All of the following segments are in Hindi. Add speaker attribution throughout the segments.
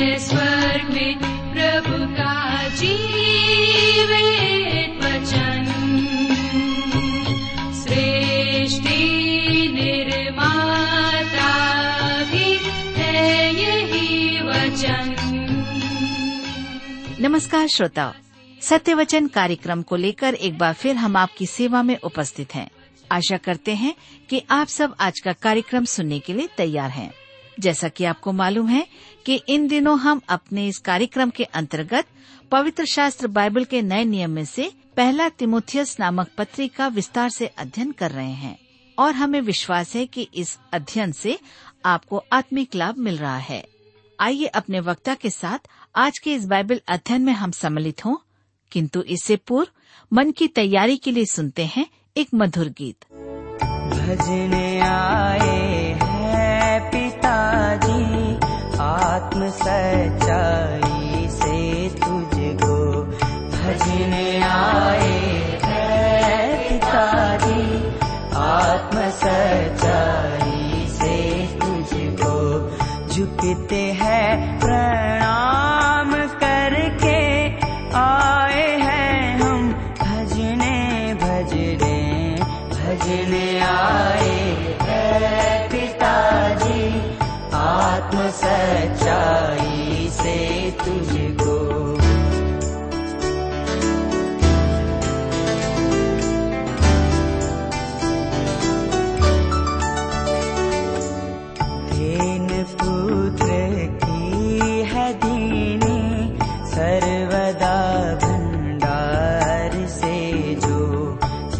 Speaker 1: प्रभु का वचन।
Speaker 2: नमस्कार श्रोताओ सत्य वचन कार्यक्रम को लेकर एक बार फिर हम आपकी सेवा में उपस्थित हैं। आशा करते हैं कि आप सब आज का कार्यक्रम सुनने के लिए तैयार हैं। जैसा कि आपको मालूम है कि इन दिनों हम अपने इस कार्यक्रम के अंतर्गत पवित्र शास्त्र बाइबल के नए नियम में से पहला तिमोथियस नामक पत्री का विस्तार से अध्ययन कर रहे हैं और हमें विश्वास है कि इस अध्ययन से आपको आत्मिक लाभ मिल रहा है। आइए अपने वक्ता के साथ आज के इस बाइबल अध्ययन में हम सम्मिलित हों, किंतु इससे पूर्व मन की तैयारी के लिए सुनते हैं एक मधुर गीत।
Speaker 3: भजने आए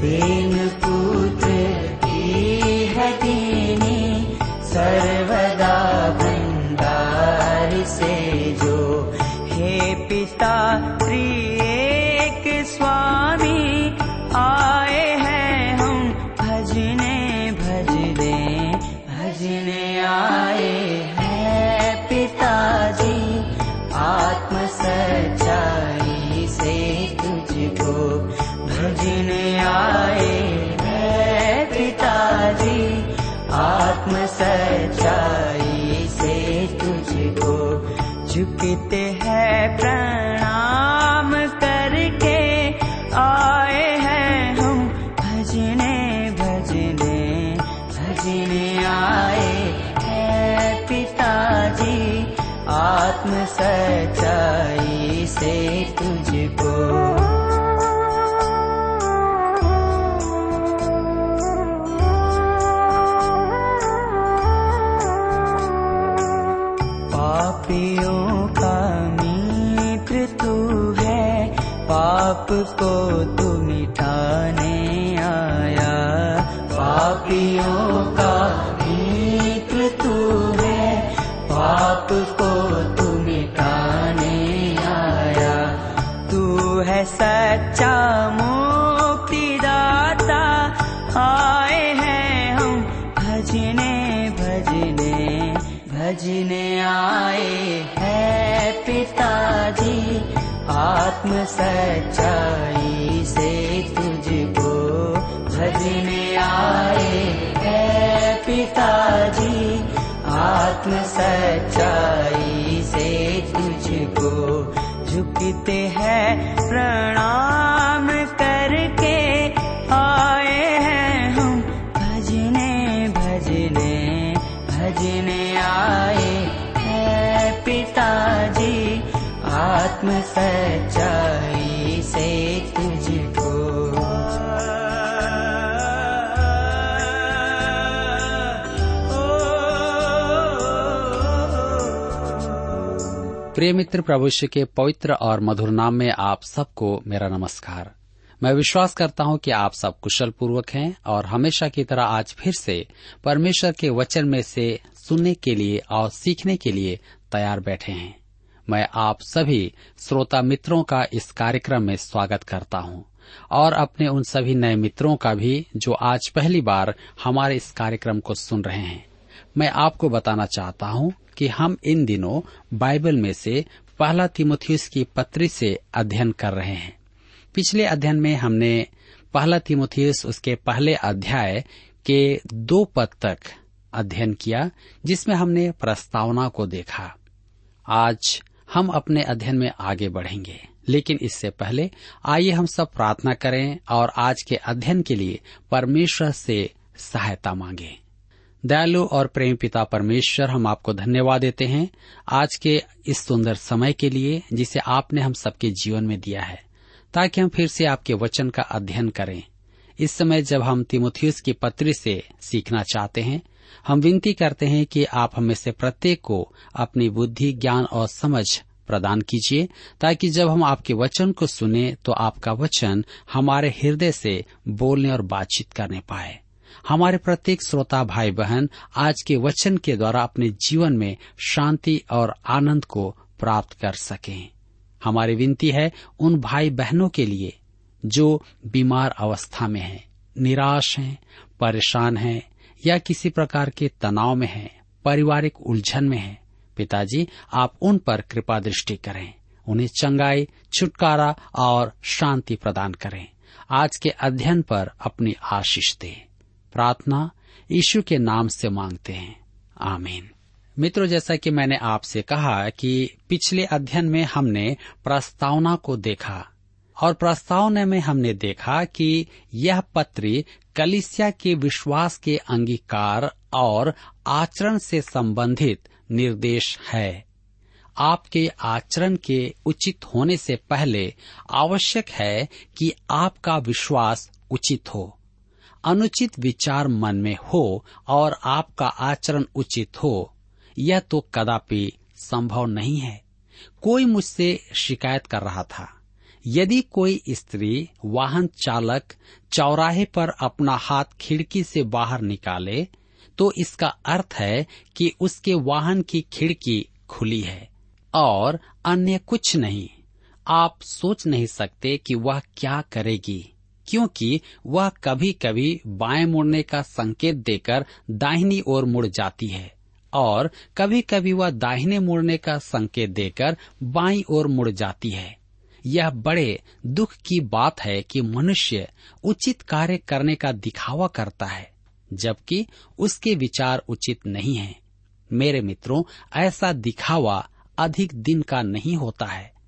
Speaker 3: Sing से तुझको आत्म सच्चाई से तुझको झुकते हैं प्रणाम
Speaker 4: प्रिय मित्र प्रभुष्य के पवित्र और मधुर नाम में आप सबको मेरा नमस्कार। मैं विश्वास करता हूँ कि आप सब कुशल पूर्वक हैं और हमेशा की तरह आज फिर से परमेश्वर के वचन में से सुनने के लिए और सीखने के लिए तैयार बैठे हैं। मैं आप सभी श्रोता मित्रों का इस कार्यक्रम में स्वागत करता हूँ और अपने उन सभी नए मित्रों का भी जो आज पहली बार हमारे इस कार्यक्रम को सुन रहे हैं। मैं आपको बताना चाहता हूँ कि हम इन दिनों बाइबल में से पहला तिमोथियस की पत्री से अध्ययन कर रहे हैं। पिछले अध्ययन में हमने पहला तिमोथियस उसके पहले अध्याय के दो पद तक अध्ययन किया, जिसमें हमने प्रस्तावना को देखा। आज हम अपने अध्ययन में आगे बढ़ेंगे, लेकिन इससे पहले आइए हम सब प्रार्थना करें और आज के अध्ययन के लिए परमेश्वर से सहायता मांगे। दयालु और प्रेम पिता परमेश्वर हम आपको धन्यवाद देते हैं आज के इस सुंदर समय के लिए जिसे आपने हम सबके जीवन में दिया है, ताकि हम फिर से आपके वचन का अध्ययन करें। इस समय जब हम तिमोथियस की पत्री से सीखना चाहते हैं, हम विनती करते हैं कि आप हमें से प्रत्येक को अपनी बुद्धि, ज्ञान और समझ प्रदान कीजिए, ताकि जब हम आपके वचन को सुने तो आपका वचन हमारे हृदय से बोलने और बातचीत करने पाए। हमारे प्रत्येक श्रोता भाई बहन आज के वचन के द्वारा अपने जीवन में शांति और आनंद को प्राप्त कर सकें। हमारी विनती है उन भाई बहनों के लिए जो बीमार अवस्था में हैं, निराश हैं, परेशान हैं या किसी प्रकार के तनाव में हैं, पारिवारिक उलझन में हैं, पिताजी आप उन पर कृपा दृष्टि करें। उन्हें चंगाई छुटकारा और शांति प्रदान करें। आज के अध्ययन पर अपनी आशीष दें। प्रार्थना यीशु के नाम से मांगते हैं। आमीन। मित्रों, जैसा कि मैंने आपसे कहा कि पिछले अध्ययन में हमने प्रस्तावना को देखा और प्रस्तावना में हमने देखा कि यह पत्री कलिसिया के विश्वास के अंगीकार और आचरण से संबंधित निर्देश है। आपके आचरण के उचित होने से पहले आवश्यक है कि आपका विश्वास उचित हो। अनुचित विचार मन में हो और आपका आचरण उचित हो, यह तो कदापि संभव नहीं है। कोई मुझसे शिकायत कर रहा था। यदि कोई स्त्री वाहन चालक चौराहे पर अपना हाथ खिड़की से बाहर निकाले तो इसका अर्थ है कि उसके वाहन की खिड़की खुली है और अन्य कुछ नहीं। आप सोच नहीं सकते कि वह क्या करेगी। क्योंकि वह कभी कभी बाएँ मुड़ने का संकेत देकर दाहिनी ओर मुड़ जाती है और कभी कभी वह दाहिने मुड़ने का संकेत देकर बाईं ओर मुड़ जाती है यह बड़े दुख की बात है कि मनुष्य उचित कार्य करने का दिखावा करता है, जबकि उसके विचार उचित नहीं हैं। मेरे मित्रों, ऐसा दिखावा अधिक दिन का नहीं होता है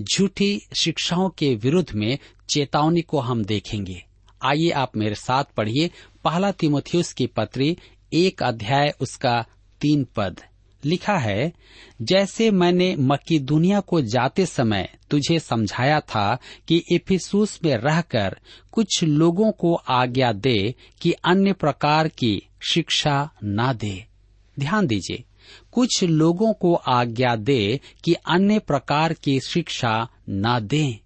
Speaker 4: झूठी शिक्षाओं के विरुद्ध में चेतावनी को हम देखेंगे। आइए आप मेरे साथ पढ़िए पहला तिमोथियस की पत्री, एक अध्याय उसका तीन पद। लिखा है, जैसे मैंने मक्की दुनिया को जाते समय तुझे समझाया था कि इफिसूस में रहकर कुछ लोगों को आज्ञा दे कि अन्य प्रकार की शिक्षा न दे। ध्यान दीजिए, कुछ लोगों को आज्ञा दे कि अन्य प्रकार की शिक्षा न दें।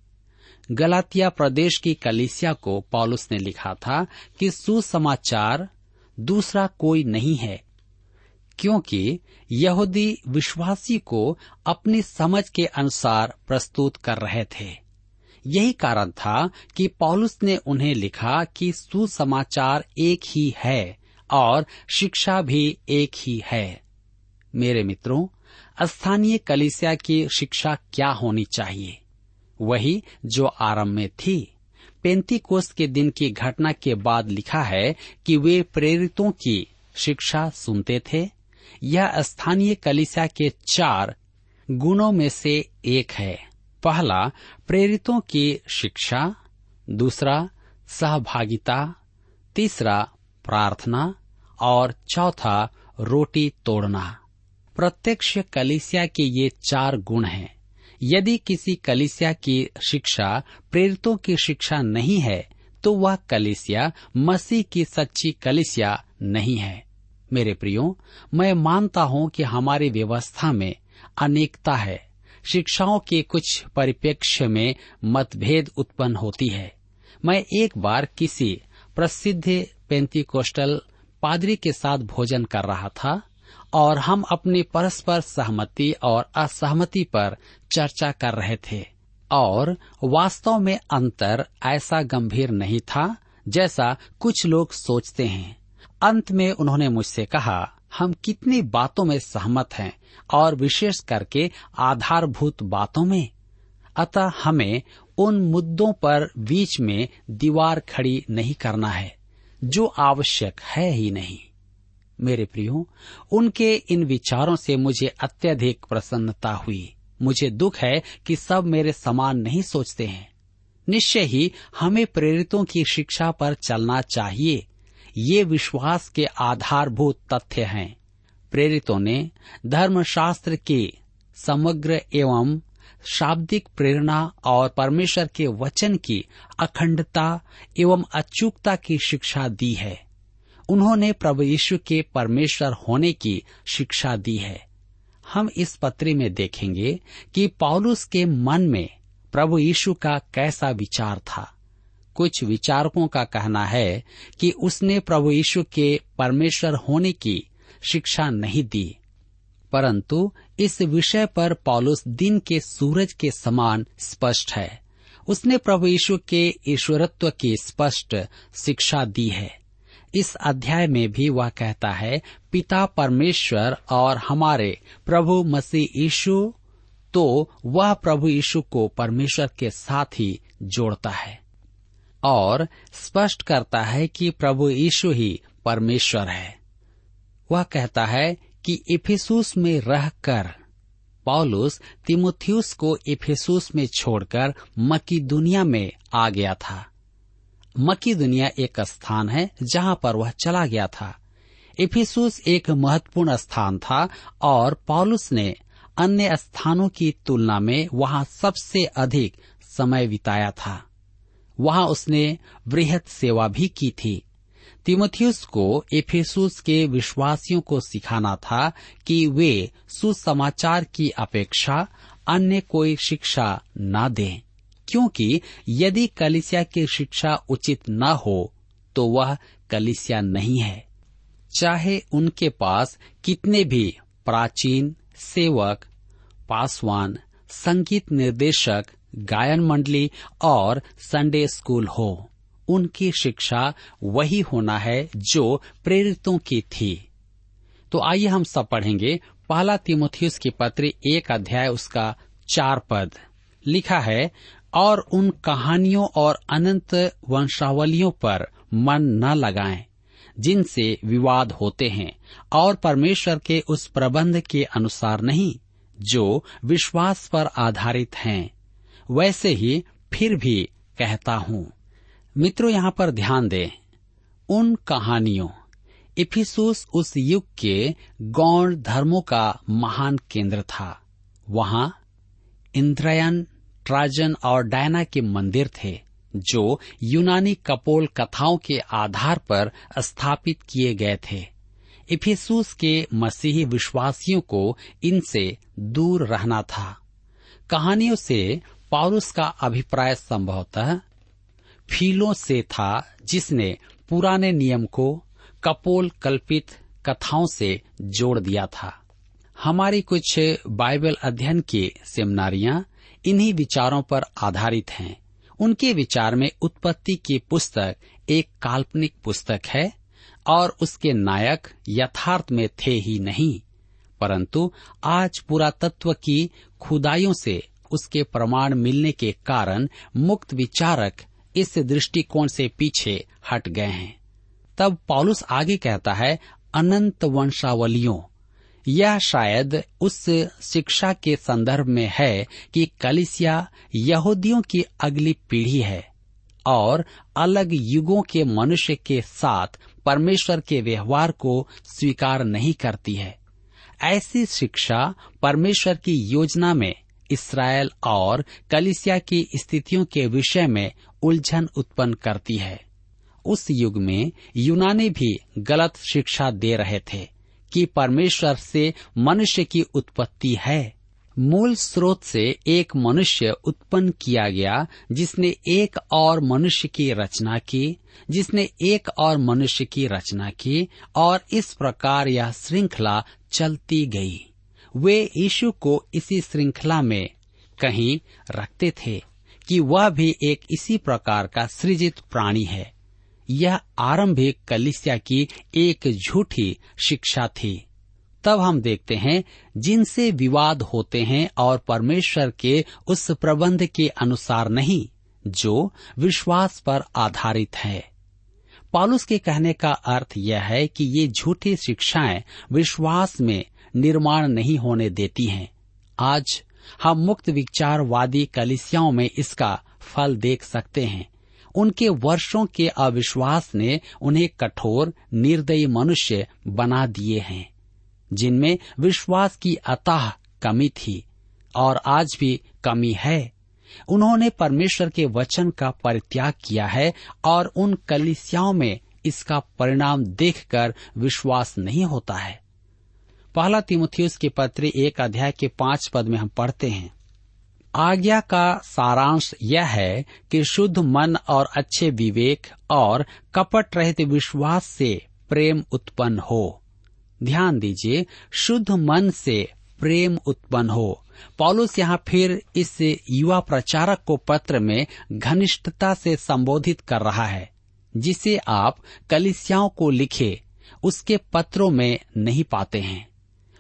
Speaker 4: गलातिया प्रदेश की कलिसिया को पॉलुस ने लिखा था कि सुसमाचार दूसरा कोई नहीं है, क्योंकि यहूदी विश्वासी को अपनी समझ के अनुसार प्रस्तुत कर रहे थे। यही कारण था कि पौलुस ने उन्हें लिखा कि सुसमाचार एक ही है और शिक्षा भी एक ही है। मेरे मित्रों, स्थानीय कलिसिया की शिक्षा क्या होनी चाहिए? वही जो आरंभ में थी। पेंती कोष के दिन की घटना के बाद लिखा है कि वे प्रेरितों की शिक्षा सुनते थे। यह स्थानीय कलिसिया के चार गुणों में से एक है। पहला, प्रेरितों की शिक्षा। दूसरा, सहभागिता। तीसरा, प्रार्थना। और चौथा, रोटी तोड़ना। प्रत्यक्ष कलिसिया के ये चार गुण हैं। यदि किसी कलिसिया की शिक्षा प्रेरितों की शिक्षा नहीं है तो वह कलिसिया मसीह की सच्ची कलिसिया नहीं है। मेरे प्रियो, मैं मानता हूँ कि हमारी व्यवस्था में अनेकता है। शिक्षाओं के कुछ परिप्रेक्ष्य में मतभेद उत्पन्न होती है। मैं एक बार किसी प्रसिद्ध पेंतिकोस्टल पादरी के साथ भोजन कर रहा था और हम अपनी परस्पर सहमति और असहमति पर चर्चा कर रहे थे। और वास्तव में अंतर ऐसा गंभीर नहीं था जैसा कुछ लोग सोचते हैं। अंत में उन्होंने मुझसे कहा, हम कितनी बातों में सहमत हैं और विशेष करके आधारभूत बातों में? अतः हमें उन मुद्दों पर बीच में दीवार खड़ी नहीं करना है, जो आवश्यक है ही नहीं। मेरे प्रियो, उनके इन विचारों से मुझे अत्यधिक प्रसन्नता हुई। मुझे दुख है कि सब मेरे समान नहीं सोचते हैं। निश्चय ही हमें प्रेरितों की शिक्षा पर चलना चाहिए। ये विश्वास के आधारभूत तथ्य हैं। प्रेरितों ने धर्मशास्त्र के समग्र एवं शाब्दिक प्रेरणा और परमेश्वर के वचन की अखंडता एवं अचूकता की शिक्षा दी है। उन्होंने प्रभु यीशु के परमेश्वर होने की शिक्षा दी है। हम इस पत्री में देखेंगे कि पौलुस के मन में प्रभु यीशु का कैसा विचार था। कुछ विचारकों का कहना है कि उसने प्रभु यीशु के परमेश्वर होने की शिक्षा नहीं दी। परंतु इस विषय पर पौलुस दिन के सूरज के समान स्पष्ट है। उसने प्रभु यीशु के ईश्वरत्व की स्पष्ट शिक्षा दी है। इस अध्याय में भी वह कहता है, पिता परमेश्वर और हमारे प्रभु मसीह यीशु तो वह प्रभु यीशु को परमेश्वर के साथ ही जोड़ता है और स्पष्ट करता है कि प्रभु यीशु ही परमेश्वर है। वह कहता है कि इफिसूस में रहकर, पौलुस तिमोथियस को इफिसूस में छोड़कर मकी दुनिया में आ गया था। मकी दुनिया एक स्थान है जहाँ पर वह चला गया था। इफिसूस एक महत्वपूर्ण स्थान था और पौलुस ने अन्य स्थानों की तुलना में वहाँ सबसे अधिक समय बिताया था। वहाँ उसने वृहद सेवा भी की थी। तिमोथियस को एफेसुस के विश्वासियों को सिखाना था कि वे सुसमाचार की अपेक्षा अन्य कोई शिक्षा न दें। क्योंकि यदि कलिसिया की शिक्षा उचित न हो तो वह कलिसिया नहीं है। चाहे उनके पास कितने भी प्राचीन सेवक, पासवान, संगीत निर्देशक, गायन मंडली और संडे स्कूल हो, उनकी शिक्षा वही होना है जो प्रेरितों की थी। तो आइए हम सब पढ़ेंगे पहला तिमोथियस की पत्र एक अध्याय उसका चार पद। लिखा है और उन कहानियों और अनंत वंशावलियों पर मन न लगाएँ, जिनसे विवाद होते हैं और परमेश्वर के उस प्रबंध के अनुसार नहीं, जो विश्वास पर आधारित हैं। वैसे ही फिर भी कहता हूँ, मित्रों यहाँ पर ध्यान दें, उन कहानियों, इफिसूस उस युग के गौण धर्मों का महान केंद्र था। वहाँ इंद्रयन ट्राजन और डायना के मंदिर थे, जो यूनानी कपोल कथाओं के आधार पर स्थापित किए गए थे। इफिसूस के मसीही विश्वासियों को इनसे दूर रहना था। कहानियों से पौरुष का अभिप्राय संभवतः फीलों से था, जिसने पुराने नियम को कपोल कल्पित कथाओं से जोड़ दिया था। हमारी कुछ बाइबल अध्ययन की सेमिनारियाँ इन्हीं विचारों पर आधारित हैं। उनके विचार में उत्पत्ति की पुस्तक एक काल्पनिक पुस्तक है और उसके नायक यथार्थ में थे ही नहीं, परंतु आज पुरातत्व की खुदाइयों से उसके प्रमाण मिलने के कारण मुक्त विचारक इस दृष्टिकोण से पीछे हट गए हैं। तब पॉलुस आगे कहता है, अनंत वंशावलियों यह शायद उस शिक्षा के संदर्भ में है कि कलिसिया यहूदियों की अगली पीढ़ी है और अलग युगों के मनुष्य के साथ परमेश्वर के व्यवहार को स्वीकार नहीं करती है। ऐसी शिक्षा परमेश्वर की योजना में इसराइल और कलिसिया की स्थितियों के विषय में उलझन उत्पन्न करती है। उस युग में यूनानी भी गलत शिक्षा दे रहे थे। कि परमेश्वर से मनुष्य की उत्पत्ति है। मूल स्रोत से एक मनुष्य उत्पन्न किया गया, जिसने एक और मनुष्य की रचना की, जिसने एक और मनुष्य की रचना की, और इस प्रकार यह श्रृंखला चलती गई। वे यीशु को इसी श्रृंखला में कहीं रखते थे कि वह भी एक इसी प्रकार का सृजित प्राणी है। यह आरंभिक कलिसिया की एक झूठी शिक्षा थी। तब हम देखते हैं, जिनसे विवाद होते हैं और परमेश्वर के उस प्रबंध के अनुसार नहीं, जो विश्वास पर आधारित है। पॉलुस के कहने का अर्थ यह है कि ये झूठी शिक्षाएँ विश्वास में निर्माण नहीं होने देती हैं। आज हम मुक्त विचारवादी कलिसियाओं में इसका फल देख सकते हैं। उनके वर्षों के अविश्वास ने उन्हें कठोर, निर्दयी मनुष्य बना दिए हैं, जिनमें विश्वास की अतः कमी थी और आज भी कमी है। उन्होंने परमेश्वर के वचन का परित्याग किया है और उन कलिसियाओं में इसका परिणाम देखकर विश्वास नहीं होता है। पहला तिमुथियुस के पत्र एक अध्याय के पाँच पद में हम पढ़ते हैं। आज्ञा का सारांश यह है कि शुद्ध मन और अच्छे विवेक और कपट रहित विश्वास से प्रेम उत्पन्न हो। ध्यान दीजिए, शुद्ध मन से प्रेम उत्पन्न हो। पॉलुस यहाँ फिर इस युवा प्रचारक को पत्र में घनिष्ठता से संबोधित कर रहा है, जिसे आप कलिसियाओं को लिखे, उसके पत्रों में नहीं पाते हैं।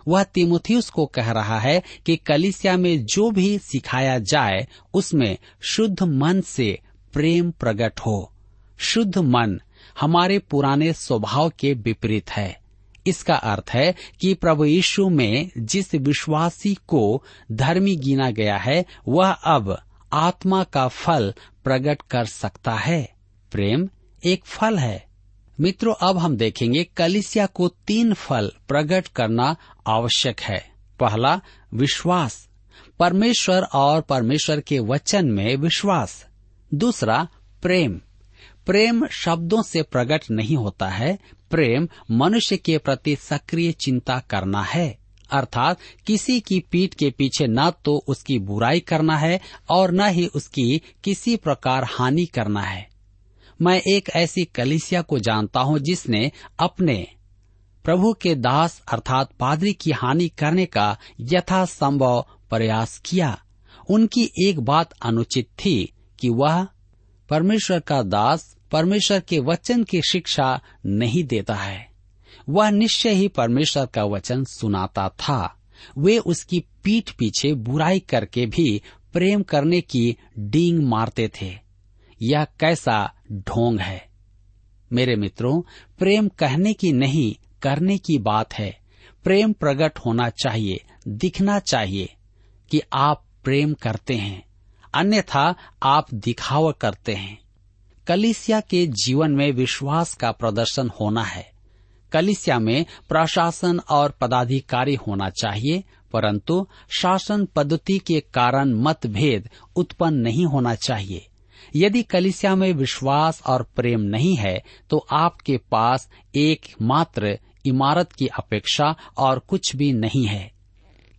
Speaker 4: वह तिमुथियुस को कह रहा है कि कलिसिया में जो भी सिखाया जाए, उसमें शुद्ध मन से प्रेम प्रकट हो। शुद्ध मन हमारे पुराने स्वभाव के विपरीत है। इसका अर्थ है कि प्रभु यीशु में जिस विश्वासी को धर्मी गिना गया है, वह अब आत्मा का फल प्रकट कर सकता है। प्रेम एक फल है। मित्रों, अब हम देखेंगे कलिसिया को तीन फल प्रकट करना आवश्यक है। पहला, विश्वास। परमेश्वर और परमेश्वर के वचन में विश्वास। दूसरा, प्रेम। प्रेम शब्दों से प्रकट नहीं होता है। प्रेम मनुष्य के प्रति सक्रिय चिंता करना है। अर्थात, किसी की पीठ के पीछे न तो उसकी बुराई करना है और न ही उसकी किसी प्रकार हानि करना है। मैं एक ऐसी कलिसिया को जानता हूँ जिसने अपने प्रभु के दास अर्थात पादरी की हानि करने का यथासंभव प्रयास किया। उनकी एक बात अनुचित थी कि वह परमेश्वर का दास परमेश्वर के वचन की शिक्षा नहीं देता है। वह निश्चय ही परमेश्वर का वचन सुनाता था। वे उसकी पीठ पीछे बुराई करके भी प्रेम करने की डींग मारते थे। यह कैसा ढोंग है। मेरे मित्रों, प्रेम कहने की नहीं, करने की बात है। प्रेम प्रकट होना चाहिए, दिखना चाहिए कि आप प्रेम करते हैं। अन्यथा आप दिखावा करते हैं। कलिसिया के जीवन में विश्वास का प्रदर्शन होना है। कलिसिया में प्रशासन और पदाधिकारी होना चाहिए, परंतु शासन पद्धति के कारण मतभेद उत्पन्न नहीं होना चाहिए। यदि कलिसिया में विश्वास और प्रेम नहीं है तो आपके पास एक मात्र इमारत की अपेक्षा और कुछ भी नहीं है।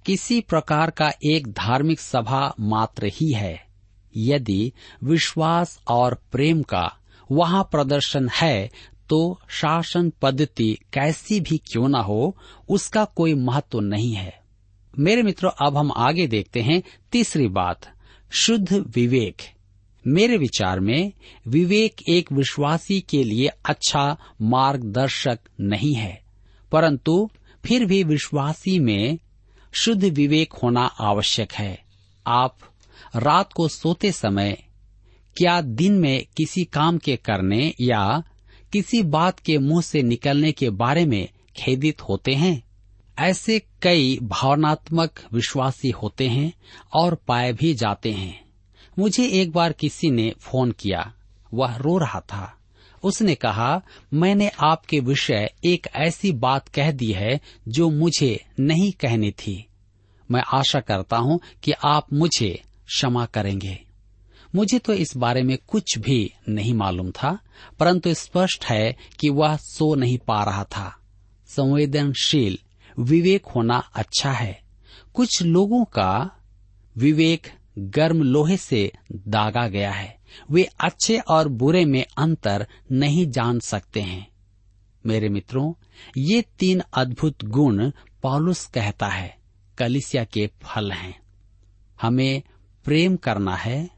Speaker 4: किसी प्रकार का एक धार्मिक सभा मात्र ही है। यदि विश्वास और प्रेम का वहाँ प्रदर्शन है तो शासन पद्धति कैसी भी क्यों न हो, उसका कोई महत्व नहीं है। मेरे मित्रों, अब हम आगे देखते हैं तीसरी बात, शुद्ध विवेक। मेरे विचार में, विवेक एक विश्वासी के लिए अच्छा मार्गदर्शक नहीं है। परंतु फिर भी विश्वासी में शुद्ध विवेक होना आवश्यक है। आप रात को सोते समय क्या दिन में किसी काम के करने या किसी बात के मुँह से निकलने के बारे में खेदित होते हैं? ऐसे कई भावनात्मक विश्वासी होते हैं और पाए भी जाते हैं। मुझे एक बार किसी ने फ़ोन किया। वह रो रहा था। उसने कहा, मैंने आपके विषय एक ऐसी बात कह दी है जो मुझे नहीं कहनी थी। मैं आशा करता हूँ कि आप मुझे क्षमा करेंगे। मुझे तो इस बारे में कुछ भी नहीं मालूम था, परंतु स्पष्ट है कि वह सो नहीं पा रहा था। संवेदनशील विवेक होना अच्छा है। कुछ लोगों का विवेक गर्म लोहे से दागा गया है। वे अच्छे और बुरे में अंतर नहीं जान सकते हैं। मेरे मित्रों, ये तीन अद्भुत गुण पॉलुस कहता है, कलिसिया के फल हैं। हमें प्रेम करना है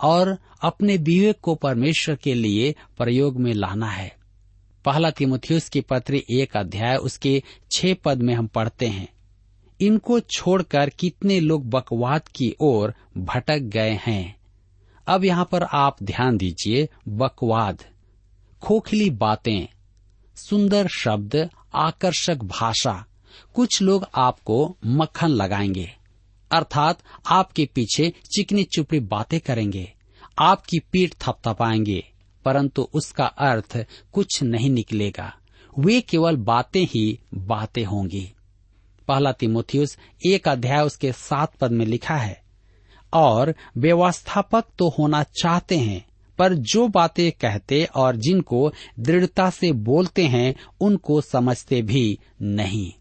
Speaker 4: और अपने विवेक को परमेश्वर के लिए प्रयोग में लाना है। पहला तिमुथियुस की पत्र एक अध्याय, उसके छह पद में हम पढ़ते हैं। इनको छोड़कर कितने लोग बकवाद की ओर भटक गए हैं। अब यहाँ पर आप ध्यान दीजिए, बकवाद, खोखली बातें, सुंदर शब्द, आकर्षक भाषा, कुछ लोग आपको मक्खन लगाएँगे। अर्थात आपके पीछे चिकनी चुपड़ी बातें करेंगे, आपकी पीठ थपथपाएँगे, परंतु उसका अर्थ कुछ नहीं निकलेगा। वे केवल बातें ही बातें होंगी। पहला तिमोथियस एक अध्याय उसके सात पद में लिखा है, और व्यवस्थापक तो होना चाहते हैं, पर जो बातें कहते और जिनको दृढ़ता से बोलते हैं, उनको समझते भी नहीं।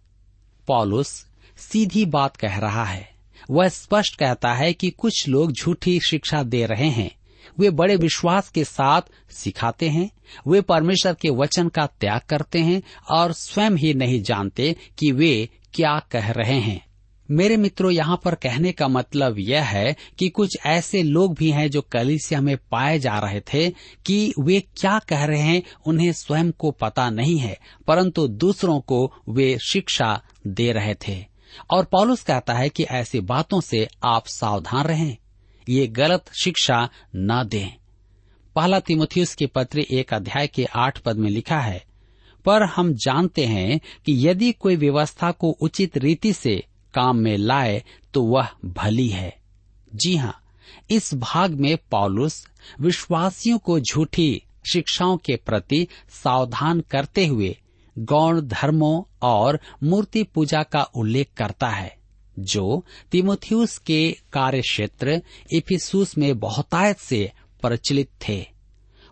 Speaker 4: पॉलुस सीधी बात कह रहा है। वह स्पष्ट कहता है कि कुछ लोग झूठी शिक्षा दे रहे हैं। वे बड़े विश्वास के साथ सिखाते हैं। वे परमेश्वर के वचन का त्याग करते हैं और स्वयं ही नहीं जानते कि वे क्या कह रहे हैं? मेरे मित्रों, यहाँ पर कहने का मतलब यह है कि कुछ ऐसे लोग भी हैं जो कलिसिया में पाए जा रहे थे कि वे क्या कह रहे हैं उन्हें स्वयं को पता नहीं है, परंतु दूसरों को वे शिक्षा दे रहे थे। और पॉलुस कहता है कि ऐसी बातों से आप सावधान रहें, ये गलत शिक्षा न दें। पहला तिमोथियस के पत्र एक अध्याय के आठ पद में लिखा है पर हम जानते हैं कि यदि कोई व्यवस्था को उचित रीति से काम में लाए तो वह भली है। जी हाँ इस भाग में पॉलुस विश्वासियों को झूठी शिक्षाओं के प्रति सावधान करते हुए गौण धर्मों और मूर्ति पूजा का उल्लेख करता है, जो तिमोथियस के कार्य क्षेत्र इफिसूस में बहुतायत से प्रचलित थे।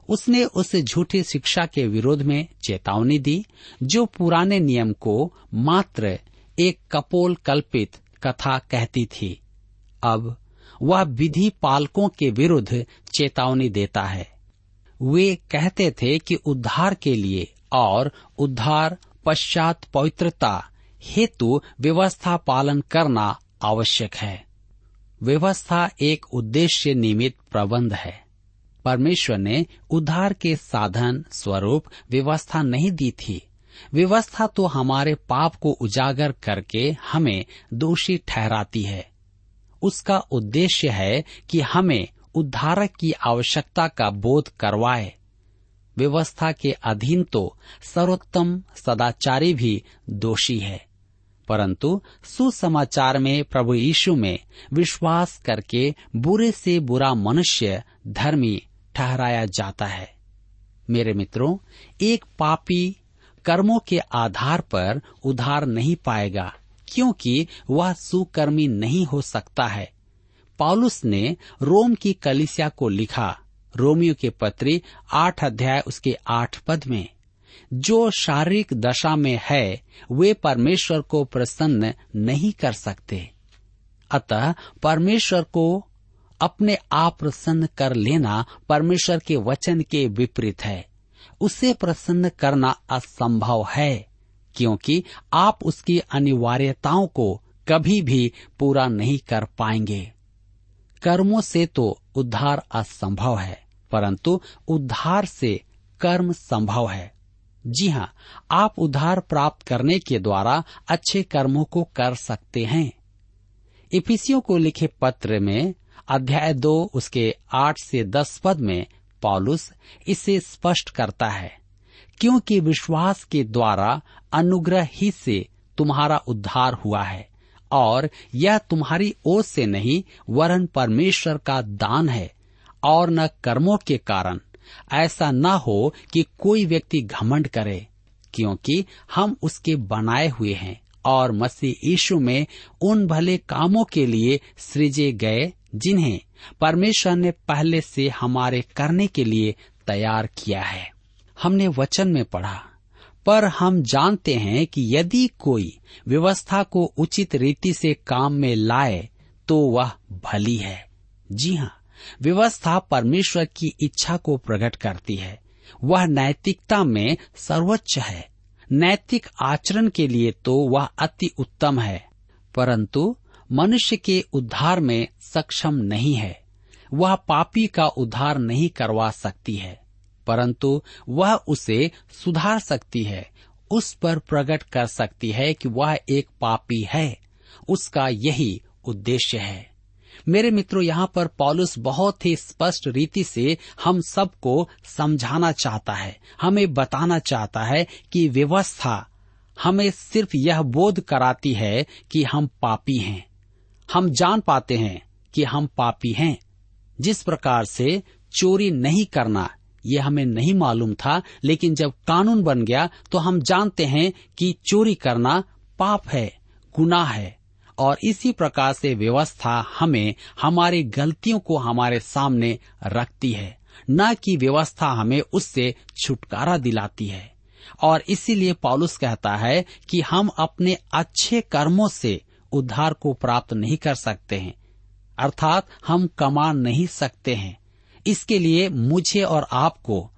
Speaker 4: उसने उस झूठी शिक्षा के विरोध में चेतावनी दी, जो पुराने नियम को मात्र एक कपोल कल्पित कथा कहती थी। अब वह विधि पालकों के विरुद्ध चेतावनी देता है। वे कहते थे कि उद्धार के लिए और उद्धार पश्चात पवित्रता हेतु व्यवस्था पालन करना आवश्यक है। व्यवस्था एक उद्देश्य निमित प्रबंध है। परमेश्वर ने उद्धार के साधन स्वरूप व्यवस्था नहीं दी थी। व्यवस्था तो हमारे पाप को उजागर करके हमें दोषी ठहराती है। उसका उद्देश्य है कि हमें उद्धारक की आवश्यकता का बोध करवाए। व्यवस्था के अधीन तो सर्वोत्तम सदाचारी भी दोषी है। परंतु सुसमाचार में प्रभु यीशु में विश्वास करके बुरे से बुरा मनुष्य धर्मी ठहराया जाता है। मेरे मित्रों, एक पापी कर्मों के आधार पर उधार नहीं पाएगा, क्योंकि वह सुकर्मी नहीं हो सकता है। पॉलुस ने रोम की कलिसिया को लिखा, रोमियो के पत्री आठ अध्याय उसके आठ पद में, जो शारीरिक दशा में है, वे परमेश्वर को प्रसन्न नहीं कर सकते। अतः परमेश्वर को अपने आप प्रसन्न कर लेना परमेश्वर के वचन के विपरीत है। उसे प्रसन्न करना असंभव है, क्योंकि आप उसकी अनिवार्यताओं को कभी भी पूरा नहीं कर पाएँगे। कर्मों से तो उद्धार असंभव है, परंतु उद्धार से कर्म संभव है। जी हाँ आप उद्धार प्राप्त करने के द्वारा अच्छे कर्मों को कर सकते हैं। इफिसियों को लिखे पत्र में अध्याय दो, उसके आठ से दस पद में पॉलुस इसे स्पष्ट करता है, क्योंकि विश्वास के द्वारा अनुग्रह ही से तुम्हारा उद्धार हुआ है, और यह तुम्हारी ओर से नहीं, वरन परमेश्वर का दान है, और न कर्मों के कारण। ऐसा न हो कि कोई व्यक्ति घमंड करे, क्योंकि हम उसके बनाए हुए हैं, और मसीह यीशु में उन भले कामों के लिए सृजे गए जिन्हें परमेश्वर ने पहले से हमारे करने के लिए तैयार किया है। हमने वचन में पढ़ा, पर हम जानते हैं कि यदि कोई व्यवस्था को उचित रीति से काम में लाए तो वह भली है। जी हाँ व्यवस्था परमेश्वर की इच्छा को प्रकट करती है। वह नैतिकता में सर्वोच्च है। नैतिक आचरण के लिए तो वह अति उत्तम है। परंतु मनुष्य के उद्धार में सक्षम नहीं है। वह पापी का उद्धार नहीं करवा सकती है, परंतु वह उसे सुधार सकती है, उस पर प्रकट कर सकती है कि वह एक पापी है। उसका यही उद्देश्य है। मेरे मित्रों, यहाँ पर पॉलुस बहुत ही स्पष्ट रीति से हम सबको समझाना चाहता है, हमें बताना चाहता है कि व्यवस्था हमें सिर्फ़ यह बोध कराती है कि हम पापी हैं। हम जान पाते हैं कि हम पापी हैं। जिस प्रकार से चोरी नहीं करना ये हमें नहीं मालूम था, लेकिन जब कानून बन गया तो हम जानते हैं कि चोरी करना पाप है, गुनाह है, और इसी प्रकार से व्यवस्था हमें हमारी गलतियों को हमारे सामने रखती है। न कि व्यवस्था हमें उससे छुटकारा दिलाती है। और इसीलिए पॉलुस कहता है कि हम अपने अच्छे कर्मों से उद्धार को प्राप्त नहीं कर सकते हैं। अर्थात हम कमा नहीं सकते हैं। इसके लिए मुझे और आपको,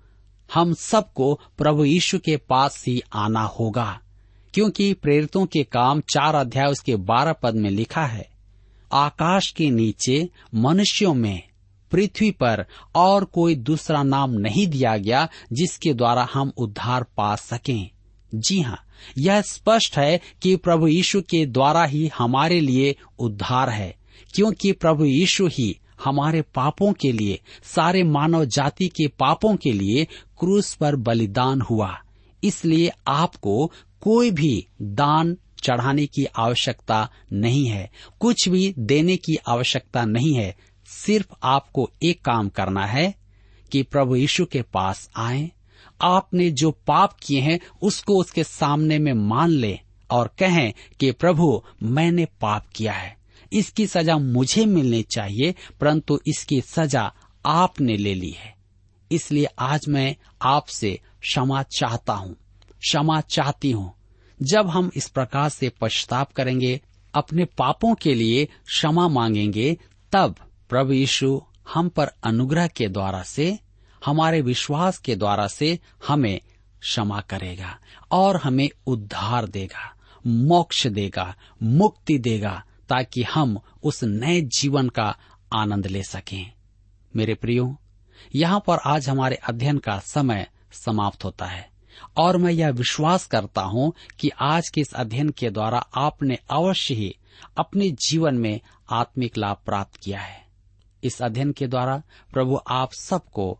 Speaker 4: हम सबको प्रभु यीशु के पास ही आना होगा, क्योंकि प्रेरितों के काम चार अध्याय उसके बारह पद में लिखा है। आकाश के नीचे मनुष्यों में पृथ्वी पर और कोई दूसरा नाम नहीं दिया गया जिसके द्वारा हम उद्धार पा सकें। जी हाँ यह स्पष्ट है कि प्रभु यीशु के द्वारा ही हमारे लिए उद्धार है, क्योंकि प्रभु यीशु ही हमारे पापों के लिए, सारे मानव जाति के पापों के लिए क्रूस पर बलिदान हुआ। इसलिए आपको कोई भी दान चढ़ाने की आवश्यकता नहीं है, कुछ भी देने की आवश्यकता नहीं है। सिर्फ़ आपको एक काम करना है कि प्रभु यीशु के पास आए आपने जो पाप किए हैं, उसको उसके सामने में मान ले और कहें कि प्रभु, मैंने पाप किया है। इसकी सजा मुझे मिलनी चाहिए, परंतु इसकी सजा आपने ले ली है। इसलिए आज मैं आपसे क्षमा चाहता हूँ, क्षमा चाहती हूँ। जब हम इस प्रकार से पश्चाताप करेंगे, अपने पापों के लिए क्षमा मांगेंगे, तब प्रभु यीशु हम पर अनुग्रह के द्वारा से हमारे विश्वास के द्वारा से हमें क्षमा करेगा और हमें उद्धार देगा, मोक्ष देगा, मुक्ति देगा, ताकि हम उस नए जीवन का आनंद ले सकें। मेरे प्रियो, यहाँ पर आज हमारे अध्ययन का समय समाप्त होता है और मैं यह विश्वास करता हूँ कि आज के इस अध्ययन के द्वारा आपने अवश्य ही अपने जीवन में आत्मिक लाभ प्राप्त किया है। इस अध्ययन के द्वारा प्रभु आप सबको